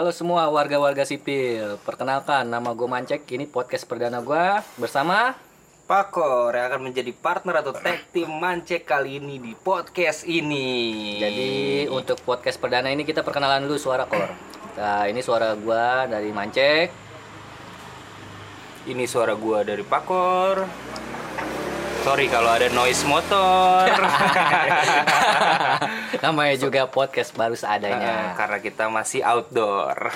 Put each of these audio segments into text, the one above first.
Halo semua warga-warga sipil, perkenalkan nama gue Mancek, ini podcast perdana gue bersama Pakor yang akan menjadi partner atau tag team Mancek kali ini di podcast ini. Jadi untuk podcast perdana ini kita perkenalan dulu suara kor. Nah ini suara gue dari Mancek. ini suara gua dari Pakor. Sorry kalau ada noise motor. Namanya juga podcast baru seadanya. karena kita masih outdoor.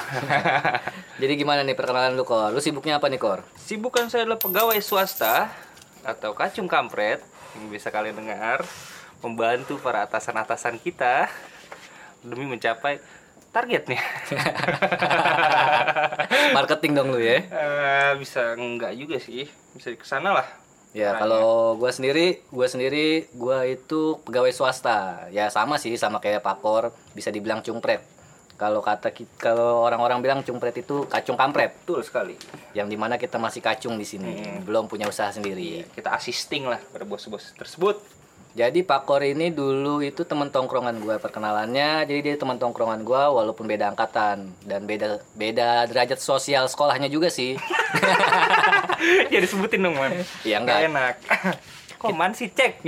Jadi gimana nih perkenalan lu kor? Lu sibuknya apa nih kor? Sibukan saya adalah pegawai swasta atau kacung kampret yang bisa kalian dengar membantu para atasan-atasan kita demi mencapai targetnya. Marketing dong lu ya. Eh, bisa enggak juga sih, bisa ke sana lah. Ya kalau gue sendiri, gue sendiri, gue itu pegawai swasta. Ya sama sih, sama kayak Pakor, bisa dibilang cungpret. Kalau kata kalau orang-orang bilang cungpret itu kacung kampret, Betul sekali. yang di mana kita masih kacung di sini, belum punya usaha sendiri. Kita assisting lah pada bos-bos tersebut. Jadi Pakor ini dulu itu teman tongkrongan gue perkenalannya. Jadi dia teman tongkrongan gue walaupun beda angkatan dan beda beda derajat sosial sekolahnya juga sih. Jadi sebutin dong, Man. Ya, Nggak enggak. enak. Kok man sih cek?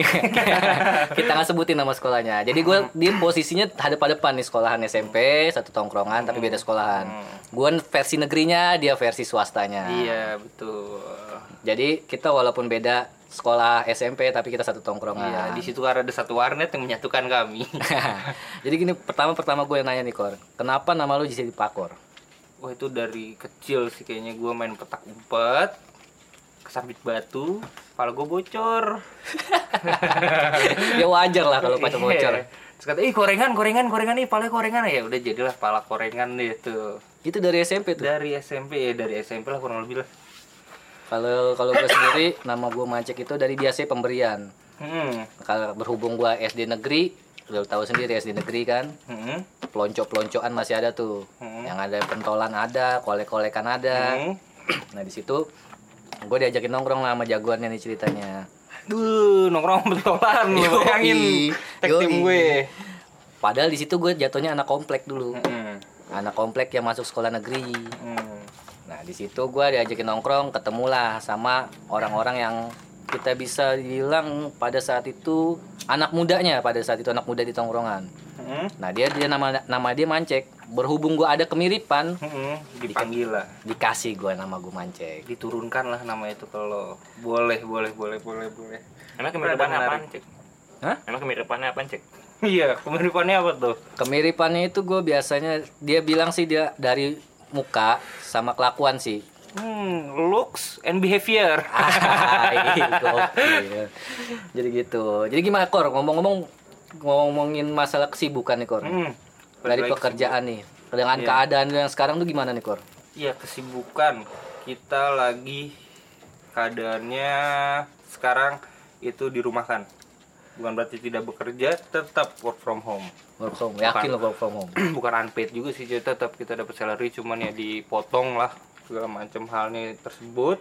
kita nggak sebutin nama sekolahnya jadi gue di posisinya hadap depan nih sekolahan SMP satu tongkrongan tapi beda sekolahan gue versi negerinya dia versi swastanya iya, betul. jadi kita walaupun beda sekolah SMP tapi kita satu Iya, tongkrongan di situ ada satu warnet yang menyatukan kami. jadi gini pertama pertama gue nanya nih kor kenapa nama lu jadi pakor Wah, itu dari kecil sih kayaknya gue main petak umpet, kesambit batu, kepala gue bocor. ya wajar lah kalau pacar bocor Iya. Terus kata, ih korengan, korengan, korengan nih, pala korengan ya udah jadilah pala korengan deh tuh. itu dari SMP tuh Dari SMP ya, dari SMP lah kurang lebih lah. kalau kalau gue sendiri nama gue Mancek itu dari biasa pemberian Hmm. kalau berhubung gue SD negeri udah tahu sendiri SD negeri kan Hmm. pelonco-peloncoan masih ada tuh. Hmm. Yang ada pentolan ada, kolek-kolekan ada. Hmm. Nah, di situ gue diajakin nongkrong lah sama jagoannya nih ceritanya. Duh, nongkrong bentolan lu bayangin. Tag tim gue. Padahal di situ gue jatuhnya anak komplek dulu. Hmm. Anak komplek yang masuk sekolah negeri. Hmm. Nah, di situ gue diajakin nongkrong, ketemulah sama orang-orang yang kita bisa bilang pada saat itu anak mudanya pada saat itu anak muda di tongkrongan. Hmm. Nah, dia dia nama nama dia Mancek. Berhubung gue ada kemiripan, Hmm. Dipanggil lah. dikasih gue nama gue Mancek. Diturunkan lah nama itu kalau boleh, boleh, boleh, boleh, boleh. Emang kemiripannya apaan, Cek? Hah? Emang kemiripannya apaan, Cek? Iya, kemiripannya apa tuh? Kemiripannya itu gue biasanya dia bilang sih dia dari muka sama kelakuan sih. Hmm, looks and behavior. Jadi gitu. Jadi gimana Kor? Ngomong-ngomong ngomongin masalah kesibukan nih Kor. Hmm. Dari pekerjaan nih. Dengan Iya. keadaan yang sekarang tuh gimana nih Kor? Iya, kesibukan. Kita lagi keadaannya sekarang itu dirumahkan. Bukan berarti tidak bekerja, tetap work from home. Work from yakin lo work from home. bukan unpaid juga sih jadi tetap kita dapat salary cuman ya dipotong lah segala macam halnya tersebut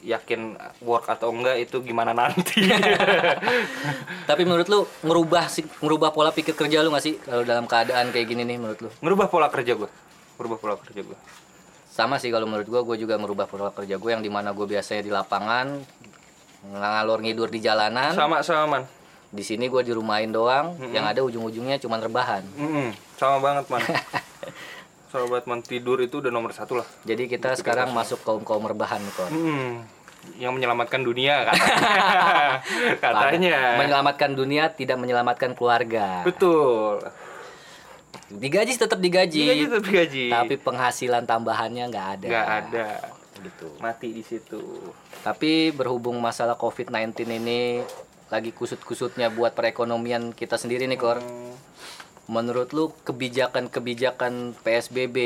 yakin work atau enggak itu gimana nanti? Tapi menurut lu ngerubah sih ngerubah pola pikir kerja lu gak sih? Kalau dalam keadaan kayak gini nih menurut lu? ngerubah pola kerja gue ngerubah pola kerja gue Sama sih kalau menurut gua gua juga merubah pola kerja gue yang di mana gue biasanya di lapangan ngalor ngidur di jalanan. sama sama man. Di sini gue di rumahin doang, yang ada ujung-ujungnya cuma rebahan. Mm-mm, sama banget man. Sama banget man. Tidur itu udah nomor satu lah. Jadi kita sekarang masuk kaum kaum rebahan Kon. Mm, yang menyelamatkan dunia katanya katanya Menyelamatkan dunia tidak menyelamatkan keluarga. betul Digaji tetap digaji, gaji tetap gaji tapi penghasilan tambahannya nggak ada. nggak ada Gitu. mati di situ Tapi berhubung masalah COVID-19 ini lagi kusut-kusutnya buat perekonomian kita sendiri nih, Kor. Hmm. Menurut lu kebijakan-kebijakan PSBB,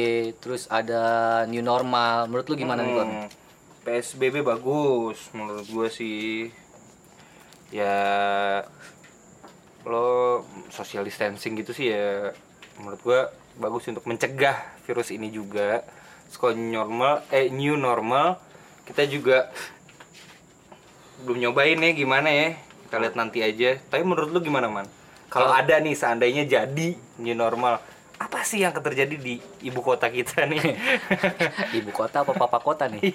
terus ada new normal, menurut lu gimana nih, Kor? PSBB bagus menurut gue sih. Ya lo social distancing gitu sih ya menurut gue bagus untuk mencegah virus ini juga. Sekolah normal eh new normal kita juga belum nyobain ya gimana ya. Kita lihat nanti aja. Tapi menurut lu gimana, Man? Kalau ada nih seandainya jadi new normal, apa sih yang terjadi di ibu kota kita nih? Ibu kota apa papa kota nih?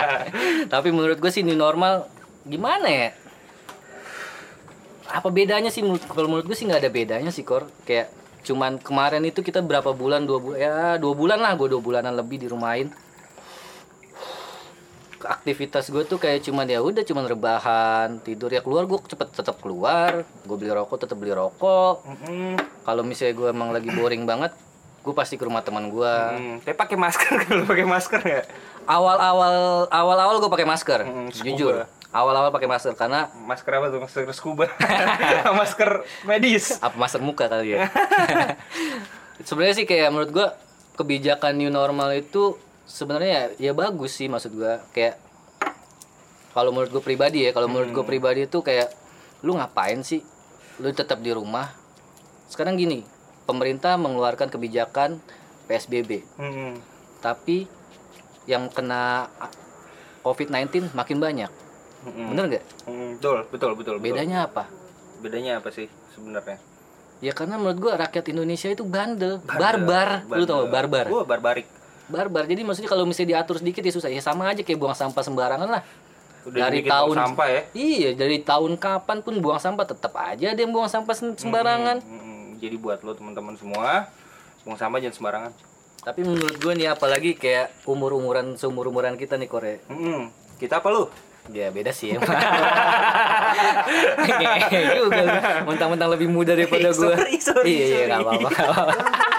Tapi menurut gue sih new normal gimana ya? Apa bedanya sih? Menurut kalau menurut gue sih nggak ada bedanya sih kor. Kayak cuman kemarin itu kita berapa bulan? Dua bulan ya dua bulan lah gue dua bulanan lebih di rumahin aktivitas gue tuh kayak cuman ya udah cuman rebahan tidur. Ya keluar gue cepet tetap keluar. Gue beli rokok tetap beli rokok. Mm-mm. kalau misalnya gue emang lagi boring banget gue pasti ke rumah teman gue Hmm, tapi pakai masker kalau pakai masker nggak? Awal-awal awal-awal gue pakai masker Mm, jujur. Awal-awal pakai masker karena masker apa tuh? Masker scuba? Masker medis. Apa masker muka kali ya? Sebenarnya sih kayak menurut gue kebijakan new normal itu sebenarnya ya, ya bagus sih maksud gue kayak kalau menurut gue pribadi ya kalau menurut gue pribadi itu kayak lu ngapain sih? Lu tetap di rumah. Sekarang gini pemerintah mengeluarkan kebijakan psbb Mm-mm. tapi yang kena covid-19 makin banyak. Mm-mm. bener nggak? Mm, betul betul betul betul. bedanya apa? Bedanya apa sih sebenarnya? Ya karena menurut gua rakyat Indonesia itu bandel, barbar, lu tau barbar? Gua barbarik barbar. Jadi maksudnya kalau misalnya diatur sedikit ya susah. Ya sama aja kayak buang sampah sembarangan lah. Udah Dari tahun- sampah ya? Iya dari tahun kapan pun buang sampah. Tetap aja ada yang buang sampah sem- sembarangan. Mm-mm. jadi buat lo teman-teman semua buang sampah jangan sembarangan. Tapi menurut gua nih apalagi kayak umur umuran seumur umuran kita nih Korea Mm-mm. kita apa lu? Ya beda sih emang. Juga lu. mentang-mentang lebih muda daripada sorry, iya iya nggak apa-apa.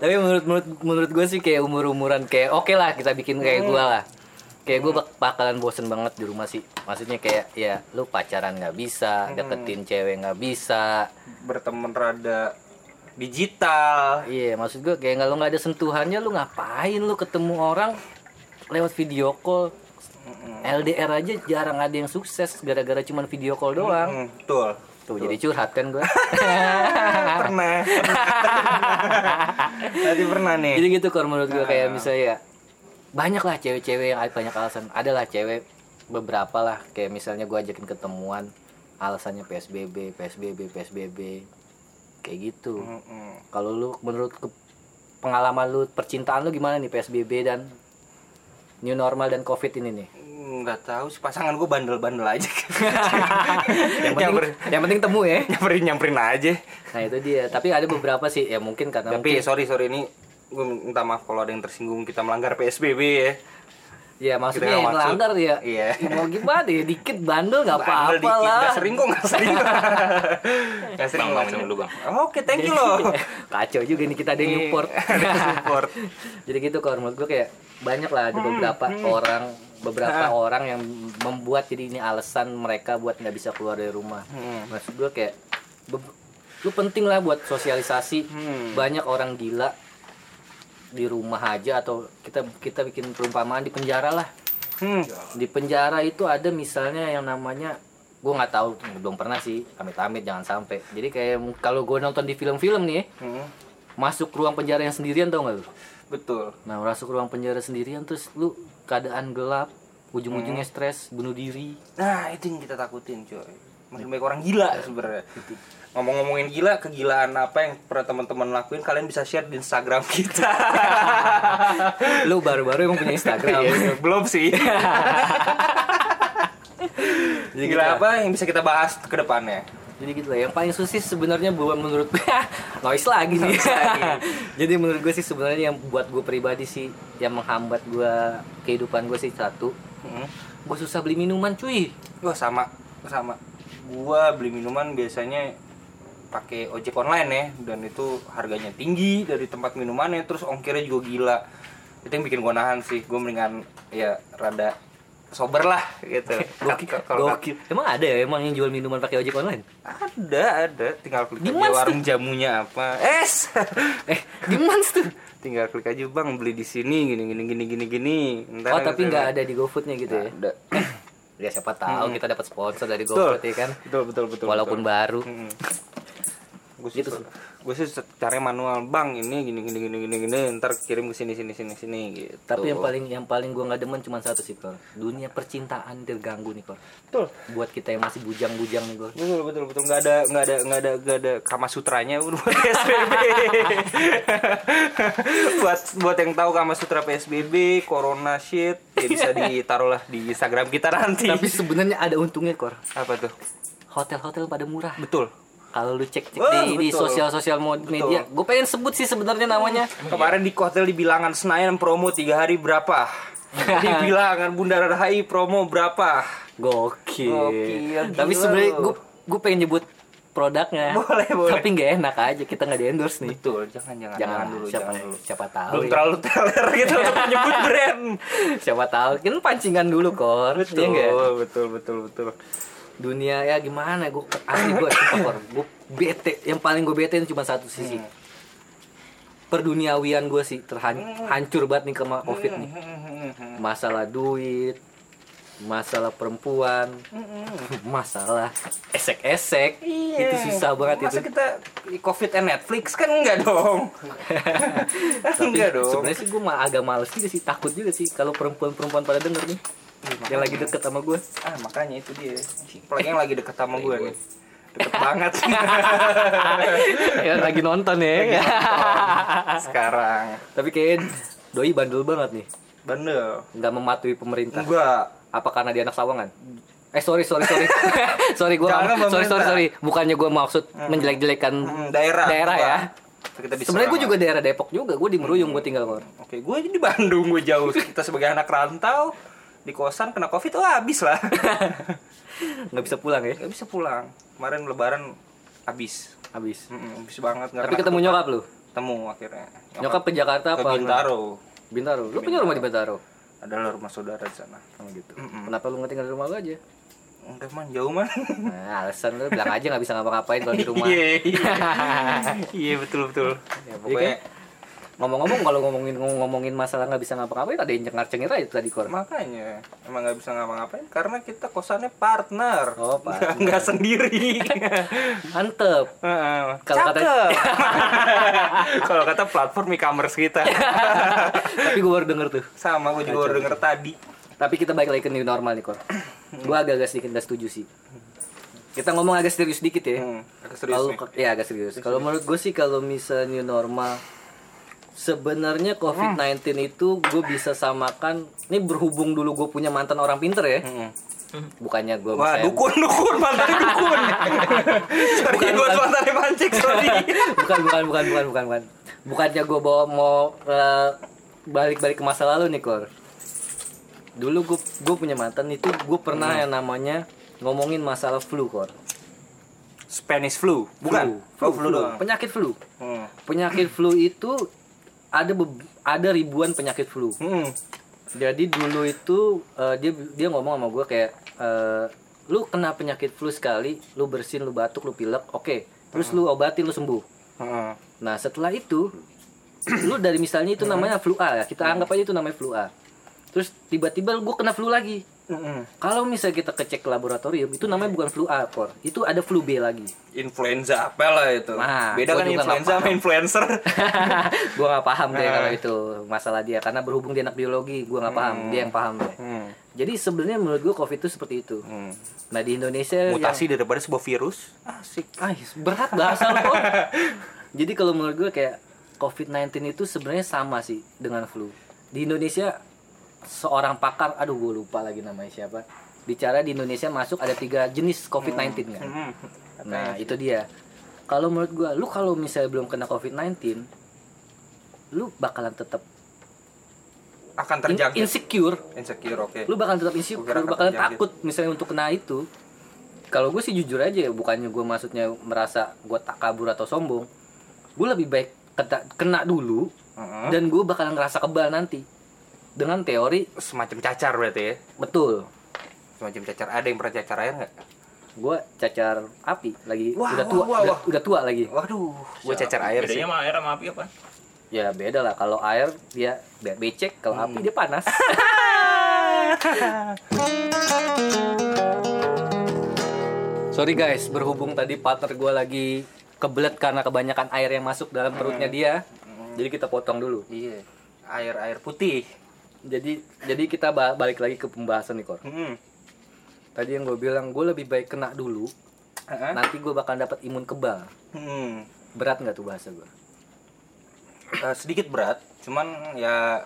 tapi menurut menurut menurut gue sih kayak umur umuran kayak oke lah kita bikin kayak gua lah. Kayak gue bakalan bosen banget di rumah sih. Maksudnya kayak ya lu pacaran nggak bisa deketin cewek nggak bisa. Berteman rada digital. Iya maksud gue kayak kalau nggak ada sentuhannya lu ngapain lu ketemu orang lewat video call? LDR aja jarang ada yang sukses gara-gara cuman video call doang. Mm, betul tuh jadi curhat kan gue pernah. Tadi pernah nih. Jadi gitu kalau menurut gue kayak misalnya ya, banyak lah cewek-cewek yang banyak alasan. Ada lah cewek beberapa lah. Kayak misalnya gue ajakin ketemuan alasannya PSBB PSBB PSBB kayak gitu. Kalau lu menurut ke- pengalaman lu percintaan lu gimana nih PSBB dan new normal dan covid ini nih nggak tahu sih. Pasangan gue bandel-bandel aja. Yang penting Nyamperin- yang penting temu ya. Nyamperin nyamperin aja. Nah itu dia. Tapi ada beberapa sih. Ya mungkin karena tapi mungkin sorry sorry. Ini gue minta maaf kalau ada yang tersinggung. Kita melanggar psbb ya. Ya maksudnya yang maksud. melanggar ya? Iya. ya mau gimana ya? Dikit bandel nggak apa-apa dikit, lah. Nggak sering kok nggak sering. Nggak sering Bang, bang, dulu, Bang. oke thank you loh. Kacau juga nih kita ada yang Newport support. jadi gitu kalau menurut gue kayak banyak lah ada beberapa orang beberapa orang yang membuat jadi ini alasan mereka buat nggak bisa keluar dari rumah Hmm. maksud gue kayak lu penting lah buat sosialisasi Hmm. banyak orang gila di rumah aja atau kita kita bikin perumpamaan di penjara lah hmm. di penjara itu ada misalnya yang namanya gue nggak tahu belum pernah sih amit-amit jangan sampai jadi kayak kalau gue nonton di film-film nih Hmm. masuk ruang penjara yang sendirian tau gak lu betul nah masuk ruang penjara sendirian terus lu keadaan gelap ujung-ujungnya stres bunuh diri. Nah itu yang kita takutin coy makin banyak orang gila sebenarnya. Ngomong-ngomongin gila kegilaan apa yang pernah teman-teman lakuin kalian bisa share di Instagram kita. Lu baru-baru emang punya Instagram. Iya, belum sih. Jadi gila apa yang bisa kita bahas ke depannya jadi gitu lah yang paling susis sebenarnya buat menurut gue noise lagi nih jadi menurut gue sih sebenarnya yang buat gue pribadi sih yang menghambat gue kehidupan gue sih satu Hmm. gue susah beli minuman cuy Wah sama sama. Gua beli minuman biasanya pakai ojek online ya dan itu harganya tinggi dari tempat minumannya terus ongkirnya juga gila. Itu yang bikin gua nahan sih. Gua mendingan ya rada sober lah gitu. Gokil, Kalau gokil. Emang ada ya emang yang jual minuman pakai ojek online? ada ada tinggal klik aja warung jamunya apa. Es. Eh, di Mans tuh. tinggal klik aja bang beli di sini gini gini gini gini gini. Oh, tapi nggak ada di GoFoodnya gitu ya? Ada. Ya siapa tahu kita dapat sponsor dari. GoFood ya kan. Betul betul betul. Walaupun betul. baru. Mm. Gue sih Gitu sih. gue sih caranya manual bang ini gini gini gini gini gini ntar kirim ke sini sini sini sini gitu Tapi yang paling yang paling gue nggak demen cuma satu sih kor. Dunia percintaan terganggu nih kor. betul Buat kita yang masih bujang-bujang nih kor. betul betul betul nggak ada nggak ada nggak ada nggak ada kama sutranya buat psbb buat buat yang tahu kama sutra psbb corona shit ya bisa ditaruhlah di instagram kita nanti Tapi sebenarnya ada untungnya kor. apa tuh Hotel-hotel pada murah. betul Kalau lu cek, cek Wah, di, di betul. sosial-sosial mo- media, gue pengen sebut sih sebenarnya namanya. kemarin di hotel di bilangan senayan promo tiga hari berapa di bilangan bundaran HI promo berapa Gokil. Gokil, Tapi sebenarnya gue gue pengen nyebut produknya. Boleh, boleh. Tapi nggak enak aja kita nggak di endorse nih. betul jangan jangan Jangan, dulu siapa, jangan dulu siapa tahu. belum ya. terlalu teler gitu untuk menyebut brand Siapa tahu kan pancingan dulu kor. Betul nggak? betul betul betul Dunia ya gimana gue asli gue kor. Gue bete. Yang paling gue bete cuma satu sisi. Hmm. Perduniawian gue sih terhancur banget nih sama covid nih. Hmm. Masalah duit, masalah perempuan, masalah esek-esek. Itu susah banget Iya. Masa itu. kita covid and Netflix kan enggak dong Tapi enggak dong sebenarnya sih gue mah agak males juga sih takut juga sih kalau perempuan-perempuan pada denger nih yang lagi deket sama gue ah makanya itu dia. Apalagi yang lagi deket sama gue nih. Deket banget. Yang lagi nonton ya. Sekarang. Tapi kayak doi bandel banget nih. Bandel. Nggak mematuhi pemerintah. Enggak apa karena dia anak sawangan? Eh sorry sorry sorry. Sorry gue sorry sorry sorry. Bukannya gue maksud menjelek-jelekan Hmm, daerah. daerah ya. Sebenarnya gue juga daerah Depok juga. Gue di Meruyung gue tinggal kor oke gue di Bandung gue jauh. Kita sebagai anak rantau di kosan kena covid oh habis lah. Nggak bisa pulang ya? Nggak bisa pulang. Kemarin lebaran habis. Habis. Mm-mm, habis banget nggak tapi ketemu nyokap lu? Ketemu akhirnya. Nyokap ke Jakarta ke apa Bintaro. Bintaro. Lu punya rumah di Bintaro. Adalah rumah saudara di sana. Oh gitu. Mm-mm. Kenapa lu nggak tinggal di rumah lu aja? enggak man. Jauh man. Nah, alasan lu bilang aja nggak bisa ngapa-ngapain kalau di rumah. iya iya. iya betul betul. Ya, pokoknya Ngomong-ngomong kalau ngomongin ngomongin masalah nggak bisa ngapa-ngapain ada yang cengar-cengir aja tadi kor. makanya emang nggak bisa ngapa-ngapain karena kita kosannya partner Oh, partner. Nggak- sendiri Mantep. Kalau kata- kalau kata platform e-commerce kita Tapi gue baru denger tuh. sama gue juga baru denger tadi Tapi kita balik lagi ke new normal nih kor. gue agak-agak sedikit nggak setuju sih. Kita ngomong agak serius dikit ya. hmm, agak serius Kalau ya agak serius. Kalau menurut gue sih kalau misalnya new normal sebenarnya COVID-19 itu gue bisa samakan ini berhubung dulu gue punya mantan orang pinter ya. Mm-mm. Bukannya gue Wah, dukun, dukun, mantan dukun. sorry, Bukan, gue bukan. mantan mancing, sorry. bukan bukan bukan bukan bukan bukan bukannya gue bawa mau eh, balik-balik ke masa lalu nih kor dulu gue gue punya mantan itu gue pernah yang namanya ngomongin masalah flu kor Spanish flu, bukan? flu, Oh, flu doang. penyakit flu Hmm. penyakit flu itu ada ada ribuan penyakit flu Hmm. jadi dulu itu eh, dia dia ngomong sama gue kayak eh, lu kena penyakit flu sekali lu bersin lu batuk lu pilek oke terus lu obatin lu sembuh Hmm. Nah setelah itu lu dari misalnya itu namanya flu A ya kita anggap aja itu namanya flu A. Terus tiba-tiba gue kena flu lagi. Hmm. Kalau misalnya kita kecek ke laboratorium itu namanya bukan flu A kor, itu ada flu B lagi. Influenza apa lah itu? Nah, Beda gua kan influenza sama influencer. gue nggak paham deh Nah. kalau itu masalah dia karena berhubung dia anak biologi gue nggak paham dia yang paham deh. Hmm. Jadi sebenarnya menurut gue covid itu seperti itu. Hmm. Nah di Indonesia Mutasi daripada sebuah virus. Asik. yang, ah berat bahasa lu kok. Jadi kalau menurut gue kayak COVID-19 itu sebenarnya sama sih dengan flu. Di Indonesia seorang pakar, aduh gue lupa lagi namanya siapa, bicara di Indonesia masuk ada tiga jenis COVID-19 kan. Hmm. Nah itu dia. Kalau menurut gue, lu kalau misalnya belum kena COVID-19, lu bakalan tetap Akan terjangkit. insecure. Insecure, oke. Lu bakalan tetap insecure, lu bakalan terjangkit. takut misalnya untuk kena itu. Kalau gue sih jujur aja, bukannya gue maksudnya merasa gue tak kabur atau sombong. Gue lebih baik kena, kena dulu Heeh. dan gue bakalan ngerasa kebal nanti. Dengan teori Semacam cacar berarti ya. betul. Semacam cacar. Ada yang pernah cacar air nggak? Gue cacar api lagi Wah, udah tua, wah, wah, udah, wah. udah tua lagi. Waduh, gue cacar air sih. Bedanya sama air sama api apa? Ya beda lah kalau air dia be- becek, kalau api dia panas. Sorry guys, berhubung tadi partner gue lagi kebelet karena kebanyakan air yang masuk dalam perutnya dia. Jadi kita potong dulu. Iya. Air air putih. Jadi jadi kita ba- balik lagi ke pembahasan nih Kor. Hmm. Tadi yang gue bilang gue lebih baik kena dulu. Heeh. Nanti gue bakal dapat imun kebal. Hmm. Berat nggak tuh bahasa gue? Eh, sedikit berat, cuman ya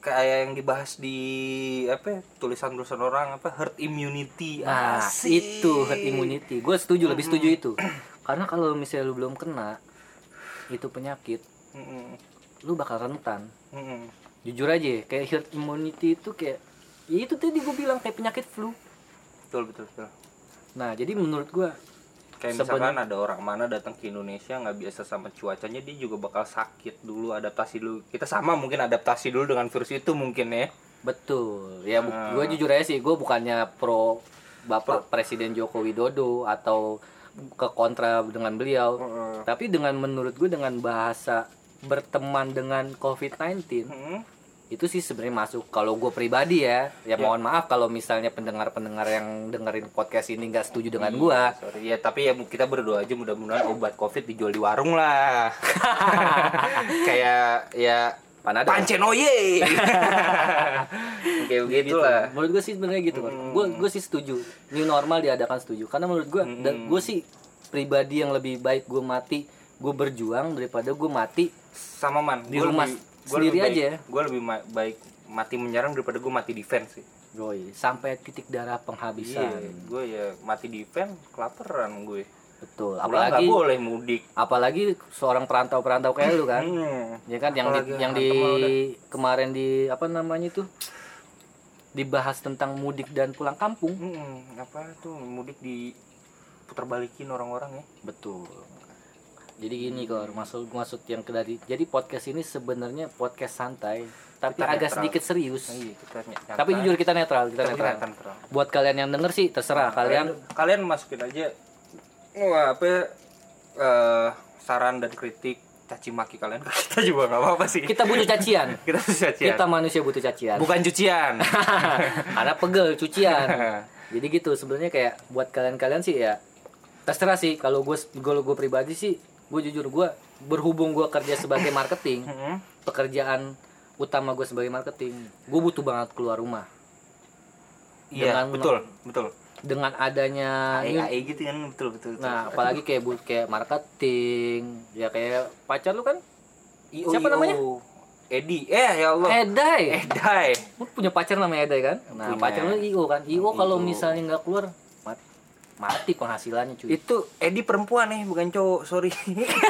kayak yang dibahas di apa ya, tulisan-tulisan orang apa herd immunity Nah, Asik. itu herd immunity. Gue setuju, lebih setuju itu. Karena kalau misalnya lu belum kena itu penyakit, Mm-mm. lu bakal rentan. Mm-mm. Jujur aja, ya, kayak herd immunity itu kayak ya itu tadi gue bilang kayak penyakit flu. betul betul betul Nah, jadi menurut gue kayak misalkan ada orang mana datang ke Indonesia nggak biasa sama cuacanya dia juga bakal sakit dulu adaptasi dulu kita sama mungkin adaptasi dulu dengan virus itu mungkin ya betul. Ya, bu- Nah. gue jujur aja sih, gue bukannya pro Bapak Presiden Joko Widodo atau ke kontra dengan beliau. Tapi dengan menurut gue dengan bahasa berteman dengan COVID-19 Hmm. itu sih sebenarnya masuk kalau gue pribadi ya ya mohon maaf kalau misalnya pendengar-pendengar yang dengerin podcast ini nggak setuju dengan gue Sorry ya, tapi ya kita berdoa aja mudah-mudahan obat covid dijual di warung lah. Kayak ya Panadol. Pancenoye. Kayak begitu lah. menurut gue sih sebenarnya gitu kan gue gue sih setuju new normal diadakan setuju karena menurut gue dan gue sih pribadi yang lebih baik gue mati gue berjuang daripada gue mati Sama man. Di rumah sendiri aja. Gue lebih ma- baik mati menyerang daripada gue mati defense sih. Roy sampai titik darah Iya, penghabisan gue ya mati defense kelaparan gue. betul apalagi boleh mudik. apalagi seorang perantau-perantau kayak lu kan Hmm. ya kan yang di, Apalagi yang di hantem udah. kemarin di apa namanya itu dibahas tentang mudik dan pulang kampung Hmm, apa tuh mudik di putar balikin orang-orang ya? betul jadi gini kor maksud maksud yang ke dari jadi podcast ini sebenarnya podcast santai tapi Kita agak netral. sedikit serius. Iya, kita ny- tapi jujur kita netral kita Tapi netral. netral. buat kalian yang denger sih terserah. Kalian kalian masukin aja wah apa eh, saran dan kritik caci maki kalian. Kita juga nggak apa-apa sih. Kita butuh cacian. Kita tuh cacian. Kita manusia butuh cacian. Bukan cucian. Karena pegel cucian. Jadi gitu sebenarnya kayak buat kalian-kalian sih ya terserah sih. Kalau gue kalau gue pribadi sih gue jujur gue berhubung gue kerja sebagai marketing Hmm. pekerjaan utama gue sebagai marketing gue butuh banget keluar rumah. Iya Dengan- betul betul. dengan adanya AE AE gitu kan betul betul, betul. nah apalagi kayak bu kayak marketing ya kayak pacar lu kan? IO, siapa IO. namanya? Edi. Eh ya Allah. Edai. Edai. Lu punya pacar namanya Edai kan? Nah Punya. pacar lu IO kan? IO kalau misalnya nggak keluar mati penghasilannya cuy. Itu Edi perempuan nih bukan cowok sorry.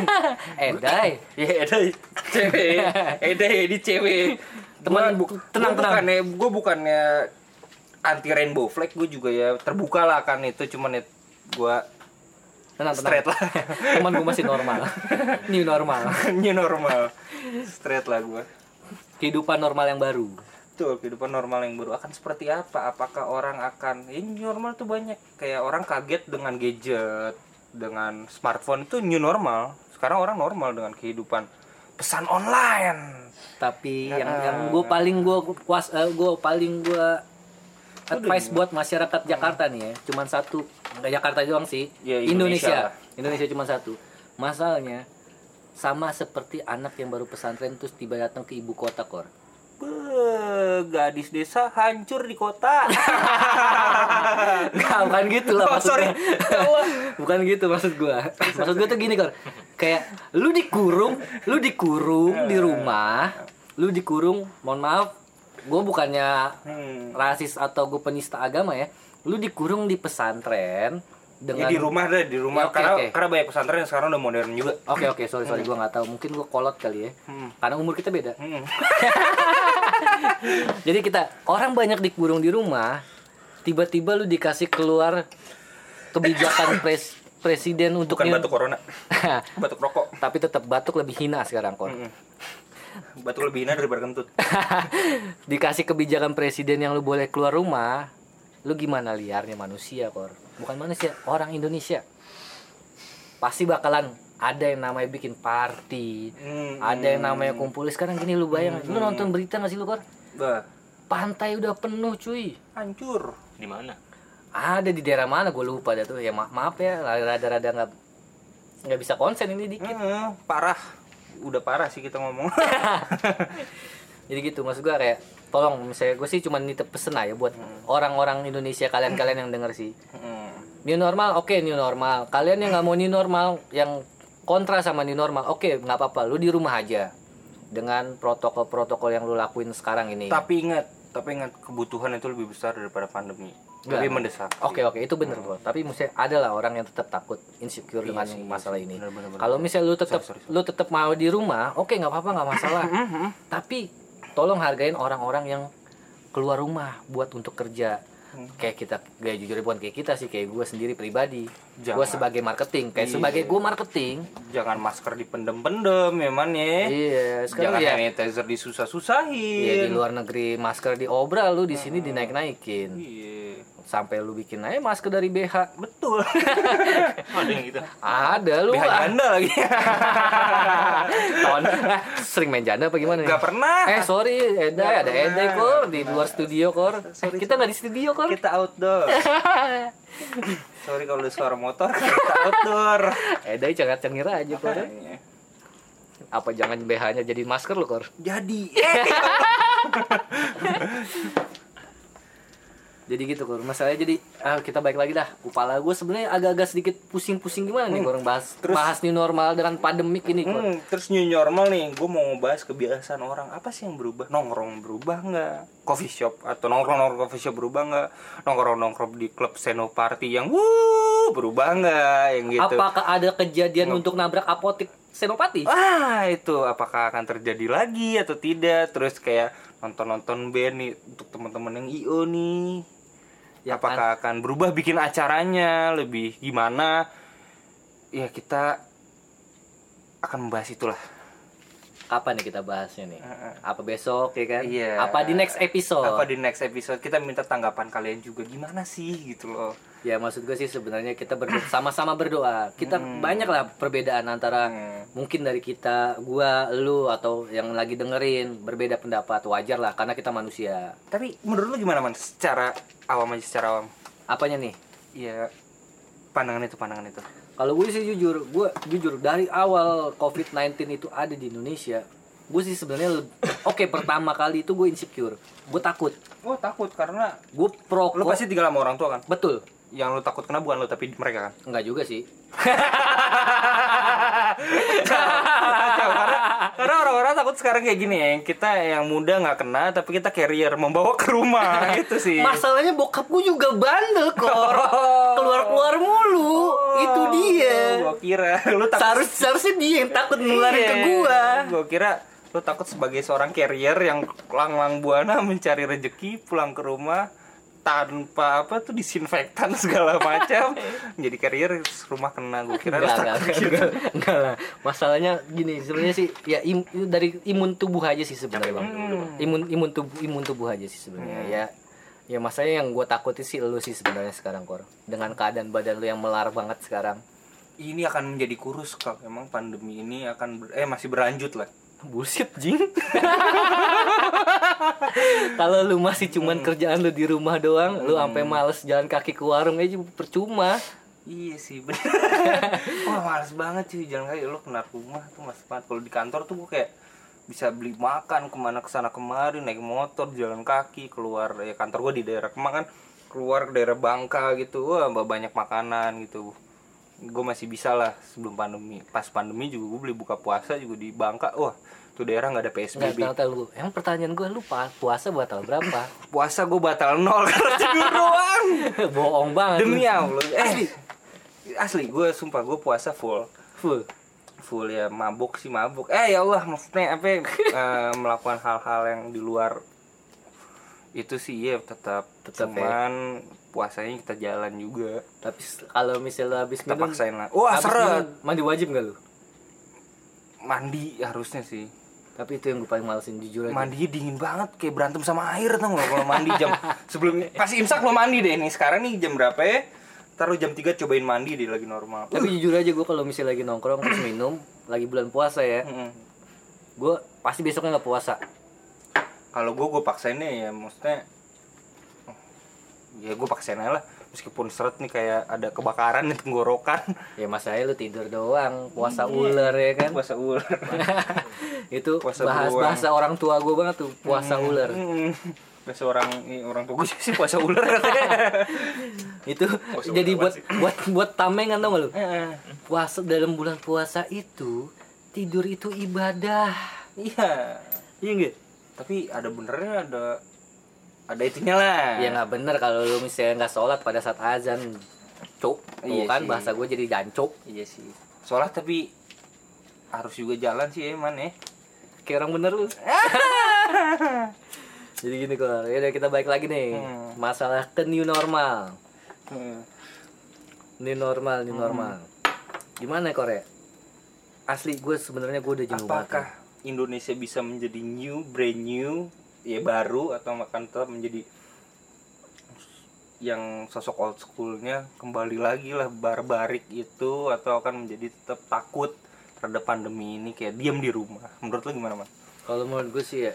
Edai ya Edai cewek. Edai Edi cewek. Teman, Gua- tenang, gua tenang. bukannya gue bukannya anti rainbow flag gue juga ya terbuka lah kan itu cuman ya gue tenang tenang. straight lah. Teman gue masih normal. New normal. New normal. Straight lah gue kehidupan normal yang baru Betul, kehidupan normal yang baru akan seperti apa? Apakah orang akan ya new normal tuh banyak kayak orang kaget dengan gadget, dengan smartphone itu new normal. Sekarang orang normal dengan kehidupan pesan online. tapi yang Ah. yang gue paling gue kuas gue paling gue advice buat masyarakat Jakarta nih ya cuman satu nggak Jakarta doang sih Ya, Indonesia Indonesia Indonesia cuma satu masalahnya sama seperti anak yang baru pesantren terus tiba datang ke ibu kota kor Gadis desa hancur di kota. Nggak, bukan gitu lah Oh, maksudnya. sorry. Ya bukan gitu maksud gua. Maksud gua tuh gini, Kor. Kayak lu dikurung, lu dikurung di rumah, lu dikurung, mohon maaf, gua bukannya Hmm. rasis atau gua penista agama ya. Lu dikurung di pesantren Ya, dengan di rumah deh, di Ya, rumah oke, karena oke. karena banyak pesantren yang sekarang udah modern juga. Oke oke sorry sorry gua nggak tahu mungkin gua kolot kali ya Hmm. karena umur kita beda Hmm. jadi kita orang banyak dikurung di rumah tiba-tiba lu dikasih keluar kebijakan pres presiden untuk Bukan batuk corona, batuk rokok. tapi tetap batuk lebih hina sekarang kor Hmm. Batuk lebih hina daripada kentut. dikasih kebijakan presiden yang lu boleh keluar rumah lu gimana liarnya manusia kor bukan manusia orang Indonesia. Pasti bakalan ada yang namanya bikin party Hmm. ada yang namanya kumpul. Sekarang gini lu bayang lu nonton berita gak sih lu kor Bah, pantai udah penuh cuy. Hancur. Di mana? ada di daerah mana? Gue lupa dah tuh. Ya ma- maaf ya rada-rada nggak nggak bisa konsen ini dikit. Heeh, parah. Udah parah sih kita ngomong. Jadi gitu maksud gue kayak tolong misalnya gue sih cuma nitip pesen aja buat orang-orang Indonesia kalian-kalian yang denger sih. Heeh. New normal oke new normal kalian yang nggak mau new normal yang kontra sama new normal oke nggak apa-apa lu di rumah aja dengan protokol-protokol yang lu lakuin sekarang ini tapi ingat tapi ingat kebutuhan itu lebih besar daripada pandemi Nggak. lebih mendesak Oke oke itu bener bro. Tapi mesti ada lah orang yang tetap takut insecure Iya dengan sih, iya masalah ini. Kalau misalnya lu tetap Sorry, sorry, lu tetap mau di rumah, oke nggak apa-apa nggak masalah. Tapi tolong hargain orang-orang yang keluar rumah buat untuk kerja. Hmm. Kayak kita gak jujur bukan kayak kita sih kayak gue sendiri pribadi. Gue sebagai marketing, kayak Iya. sebagai gue marketing. jangan masker dipendem-pendem ya man ya Iya, sekarang jangan ya. sanitizer disusah-susahin Iya di luar negeri masker diobral lu di sini dinaik-naikin. Iya. Sampai lu bikin aja masker dari BH. betul ada yang gitu Ada lu. BH janda lagi Tahun eh, sering main janda apa gimana nggak pernah Eh sorry, Eda ada Nggak Eda kor di luar studio kor. Eh, kita nggak di studio kor. kita outdoor sorry kalau ada suara motor kita outdoor Eda cengar cengir aja kor. Apa jangan BH-nya jadi masker lu kor? jadi Jadi gitu kor. Masalahnya jadi ah, kita balik lagi dah. Kepala gue sebenarnya agak-agak sedikit pusing-pusing gimana nih kor bahas terus- bahas new normal dengan pandemik ini kor. Hmm, terus new normal nih, gue mau ngebahas kebiasaan orang apa sih yang berubah? Nongkrong berubah nggak? Coffee shop atau nongkrong nongkrong coffee shop berubah nggak? Nongkrong nongkrong di klub senoparty yang wuh berubah nggak? Yang gitu. Apakah ada kejadian untuk nabrak apotik Senopati? Ah itu apakah akan terjadi lagi atau tidak? Terus kayak nonton nonton band nih untuk teman-teman yang io nih. Ya apakah akan berubah bikin acaranya lebih gimana? Ya kita akan membahas itulah. Kapan nih kita bahasnya nih? Apa besok ya kan? Iya. Apa di next episode? Apa di next episode kita minta tanggapan kalian juga gimana sih gitu loh. Ya maksud gue sih sebenarnya kita berdoa sama-sama berdoa. Kita banyak lah perbedaan antara Hmm. mungkin dari kita, gua, lu atau yang lagi dengerin berbeda pendapat wajar lah karena kita manusia. Tapi menurut lu gimana man? Secara awam aja secara awam. Apanya nih? Iya pandangan itu pandangan itu. Kalau gue sih jujur, gue jujur dari awal COVID-19 itu ada di Indonesia, gue sih sebenarnya oke pertama kali itu gue insecure, gue takut, Oh takut karena gue pro lu pasti tinggal sama orang tua kan? betul, Yang lu takut kena bukan lu tapi mereka kan? enggak juga sih. Kacau, karena karena orang-orang takut sekarang kayak gini ya kita yang muda nggak kena tapi kita carrier membawa ke rumah itu sih. Masalahnya bokap gue juga bandel kor, keluar-keluar mulu, itu dia. gua kira lu takut Seharus, seharusnya dia yang takut nularin ke gua. gua kira lu takut sebagai seorang carrier yang lang-lang buana mencari rejeki pulang ke rumah tanpa apa tuh disinfektan segala macam jadi carrier rumah kena gua kira Enggak, enggak, enggak, gitu. enggak, enggak lah. Masalahnya gini, sebenarnya sih ya im- dari imun tubuh aja sih sebenarnya bang. Imun imun tubuh imun tubuh aja sih sebenarnya ya. Ya masanya yang gue takutin sih lu sih sebenarnya sekarang kor. Dengan keadaan badan lu yang melar banget sekarang. ini akan menjadi kurus kalau emang pandemi ini akan ber- eh masih berlanjut lah Bullshit jing. Kalau lu masih cuman kerjaan lu di rumah doang, lu sampai males jalan kaki ke warung aja percuma. Iya sih bener. Wah males banget cuy Jalan kaki. Lo keluar rumah tuh males banget. Kalau di kantor tuh gue kayak bisa beli makan ke mana ke sana kemari naik motor jalan kaki keluar. Ya kantor gue di daerah Kemang kan keluar ke daerah Bangka gitu. Wah banyak makanan gitu gue masih bisa lah sebelum pandemi pas pandemi juga gue beli buka puasa juga di Bangka wah tuh daerah nggak ada PSBB tahu tahu lu. Emang pertanyaan gue lu pa- puasa batal berapa? puasa gue batal nol karena tidur doang Bohong banget. demi. Allah eh asli gue sumpah gue puasa full Full. full ya mabuk sih mabuk eh ya Allah maksudnya apa ya, eh, melakukan hal-hal yang di luar itu sih ya tetap Tetap ya. Puasanya kita jalan juga. Tapi kalau misalnya habis kita minum, paksain lah. Wah habis seret minum, mandi wajib gak lu? mandi harusnya sih. Tapi itu yang gue paling malesin jujur aja. mandinya dingin banget kayak berantem sama air tau gak kalau mandi jam sebelum pas imsak lo mandi deh. Nih sekarang nih jam berapa ya? Taruh jam 3 cobain mandi deh lagi normal. Tapi jujur aja gue kalau misalnya lagi nongkrong terus minum, lagi bulan puasa ya, gue pasti besoknya nggak puasa. kalau gue gue paksainnya ya maksudnya ya gue paksain aja lah. Meskipun seret nih kayak ada kebakaran di tenggorokan. Ya masalahnya lu tidur doang. Puasa ular ya kan? Puasa ular. Itu Puasa bahas beruang. bahasa orang tua gue banget tuh puasa ular. Hmm. Bahasa orang ini orang tua gue sih puasa ular. Katanya itu Puasa jadi ular buat buat buat tamengan tau gak lu? Puasa dalam bulan puasa itu tidur itu ibadah. Iya. Iya nggak? Tapi ada benernya ada ada itunya lah. Ya nggak bener kalau lu misalnya nggak sholat pada saat azan. Cuk. Tuh Iya kan sih. bahasa gue jadi jancuk iya sih. Sholat tapi harus juga jalan sih emang ya. Kayak orang bener lu. Jadi gini kok ya udah kita balik lagi nih. Hmm. masalah ke new normal. Hmm. new normal new normal. Gimana Korea asli gue sebenarnya gue udah jenuh apakah banget Indonesia bisa menjadi new brand new ya baru atau makan tetap menjadi yang sosok old schoolnya kembali lagi lah barbarik itu atau akan menjadi tetap takut terhadap pandemi ini kayak diam di rumah. Menurut lo gimana mas? kalau menurut gue sih ya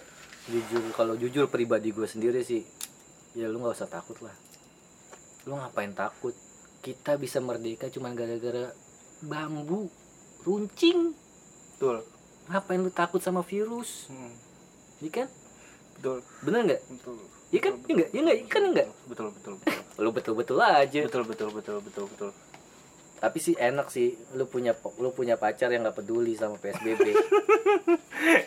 jujur kalau jujur pribadi gue sendiri sih ya lu nggak usah takut lah. Lu ngapain takut? Kita bisa merdeka cuma gara-gara bambu runcing. Betul. ngapain lu takut sama virus? Hmm, iya kan betul. bener nggak Betul. iya kan iya nggak iya nggak iya kan enggak Betul betul betul. lu betul betul aja betul betul betul betul betul. tapi sih enak sih lu punya lu punya pacar yang nggak peduli sama psbb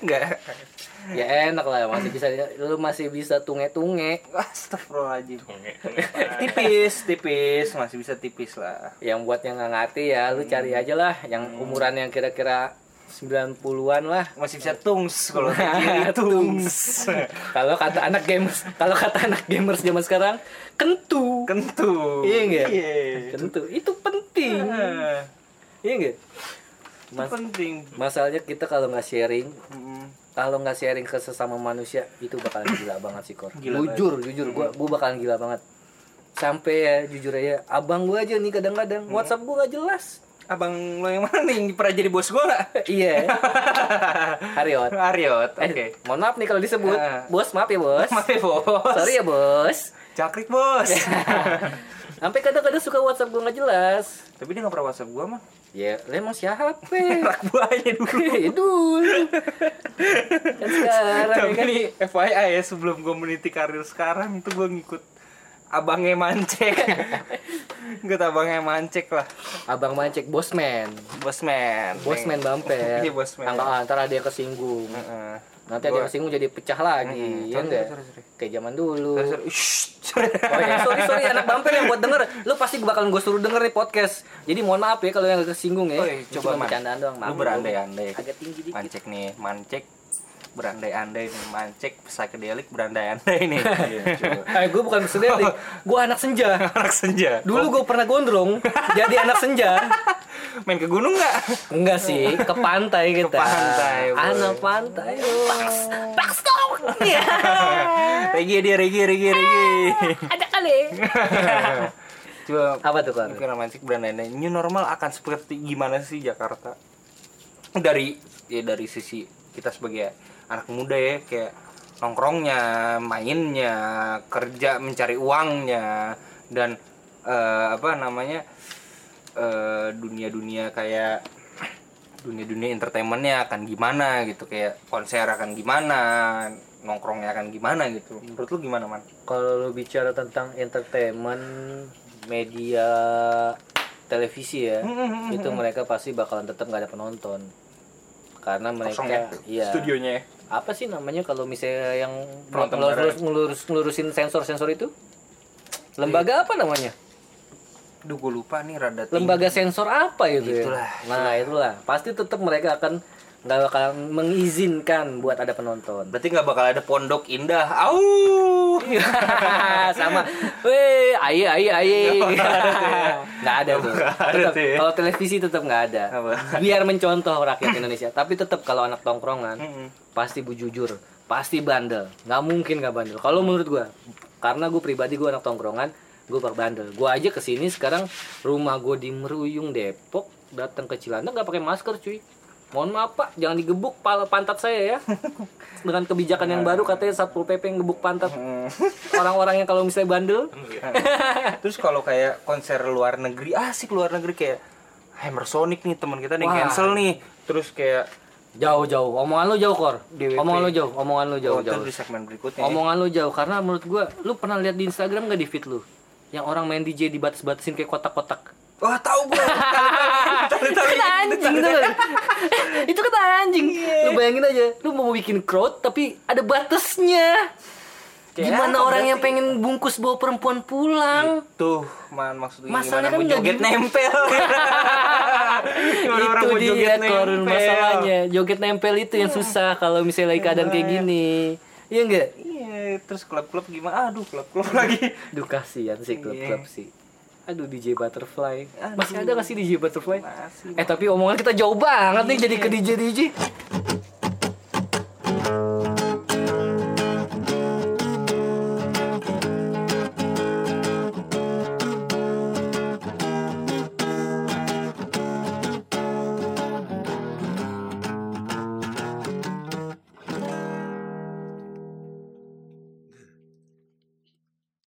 Enggak. ya enak lah masih bisa lu masih bisa tunge tunge Astagfirullahaladzim. Tunge, tunge apa? Tipis, tipis, masih bisa tipis lah. yang buat yang nggak ngerti ya lu cari aja lah yang umuran yang kira-kira 90-an lah. Masih bisa tungs kalau kiri tungs. kalau kata anak gamers kalau kata anak gamers zaman sekarang kentu. Kentu. Iya nggak? Iya. kentu. Itu penting. Ah, iya nggak? Itu Mas, penting. masalahnya kita kalau nggak sharing kalau nggak sharing ke sesama manusia itu bakalan gila banget sih kor. Gila jujur jujur gua gua bakalan gila banget. Sampai ya jujur aja abang gua aja nih kadang-kadang WhatsApp gua gak jelas Abang lo yang mana nih yang pernah jadi bos gue lah? iya Haryot Ariot, oke. Eh, mohon maaf nih kalau disebut Ah. bos maaf ya bos Maaf ya bos. sorry ya bos Cakrik bos. sampai kadang-kadang suka WhatsApp gua nggak jelas Tapi dia gak pernah whatsapp gue mah. ya lu emang siapa Rak buahnya dulu. ya dulu kan sekarang ya Tapi kan nih FYI ya sebelum gue meniti karir sekarang itu gue ngikut abangnya mancek. Ngikut abangnya mancek lah. abang mancek bosman Bosman. bosman bamper Iya, bosman. Angka- ntar ada yang kesinggung Heeh. nanti ada yang kesinggung jadi pecah lagi ya Sorry, enggak sorry, sorry. kayak zaman dulu Sorry. Oh ya, sorry sorry anak bumper yang buat denger, lu pasti bakalan gue suruh denger nih podcast. Jadi mohon maaf ya kalau yang kesinggung ya. Oh, iya, coba, bercandaan doang. Lu maaf. berandai-andai. Agak tinggi dikit. Mancek nih, mancek berandai-andai nih, mancek psychedelic berandai-andai nih. Eh, gue bukan sedih, gue anak senja. Anak senja. Dulu gue pernah gondrong, jadi anak senja. Main ke gunung nggak? Enggak sih, ke pantai kita. Ke pantai, boy. Anak pantai. Paks, paks dong. Iya. Regi dia, Regi, Regi, Regi. Ada kali. Coba Apa tuh kan? Mungkin mancek berandai-andai. New normal akan seperti gimana sih Jakarta? Dari ya dari sisi kita sebagai anak muda ya kayak nongkrongnya, mainnya, kerja mencari uangnya dan eh, apa namanya eh, dunia-dunia kayak dunia-dunia entertainmentnya akan gimana gitu kayak konser akan gimana nongkrongnya akan gimana gitu menurut lu gimana man? Kalau lu bicara tentang entertainment, media televisi ya, itu mereka pasti bakalan tetap nggak ada penonton. Karena mereka, Kosong ya? iya. Studionya ya? Apa sih namanya kalau misalnya yang Penonton ngelurus, ngelurus, ngelurusin sensor-sensor itu? Lembaga apa namanya? Duh gue lupa nih rada tinggi. Lembaga sensor apa itu Itulah, ya? Nah, itulah. Pasti tetap mereka akan nggak bakal mengizinkan buat ada penonton. Berarti nggak bakal ada pondok indah. Au. sama. Weh aye aye aye. Nggak ada tuh. Kalau televisi tetap nggak ada. Biar mencontoh rakyat Indonesia. Tapi tetap kalau anak tongkrongan pasti bu jujur pasti bandel. Nggak mungkin nggak bandel. Kalau menurut gua karena gue pribadi gue anak tongkrongan gue bandel. Gue aja ke sini sekarang rumah gue di Meruyung Depok datang ke Cilandak nggak pakai masker cuy mohon maaf pak jangan digebuk pala pantat saya ya dengan kebijakan yang baru katanya satpol pp yang gebuk pantat orang-orang yang kalau misalnya bandel Terus kalau kayak konser luar negeri, asik luar negeri kayak Hammer Sonic nih teman kita nih Wah. cancel nih. Terus kayak jauh jauh omongan lu jauh kor DWP. omongan lu jauh omongan lu jauh oh, jauh di segmen berikutnya. ya. omongan lu jauh karena menurut gua lu pernah lihat di Instagram gak di feed lu yang orang main DJ dibatas-batasin kayak kotak-kotak Wah, tahu gue. kan anjing tuh kan itu kan anjing lu bayangin aja lu mau bikin crowd tapi ada batasnya Kayak gimana orang berarti? yang pengen bungkus bawa perempuan pulang Tuh, man maksudnya Masalahnya kan mau joget gitu. nempel. Gimana orang itu dia korun masalahnya joget nempel itu yang susah kalau misalnya lagi keadaan kayak gini iya enggak Iya, terus klub-klub gimana? Aduh, klub-klub lagi. Duh kasihan sih klub-klub Iya. sih Aduh DJ Butterfly Aduh. Masih ada gak sih DJ Butterfly? Masih. Eh tapi omongan kita jauh banget nih jadi ke DJ DJ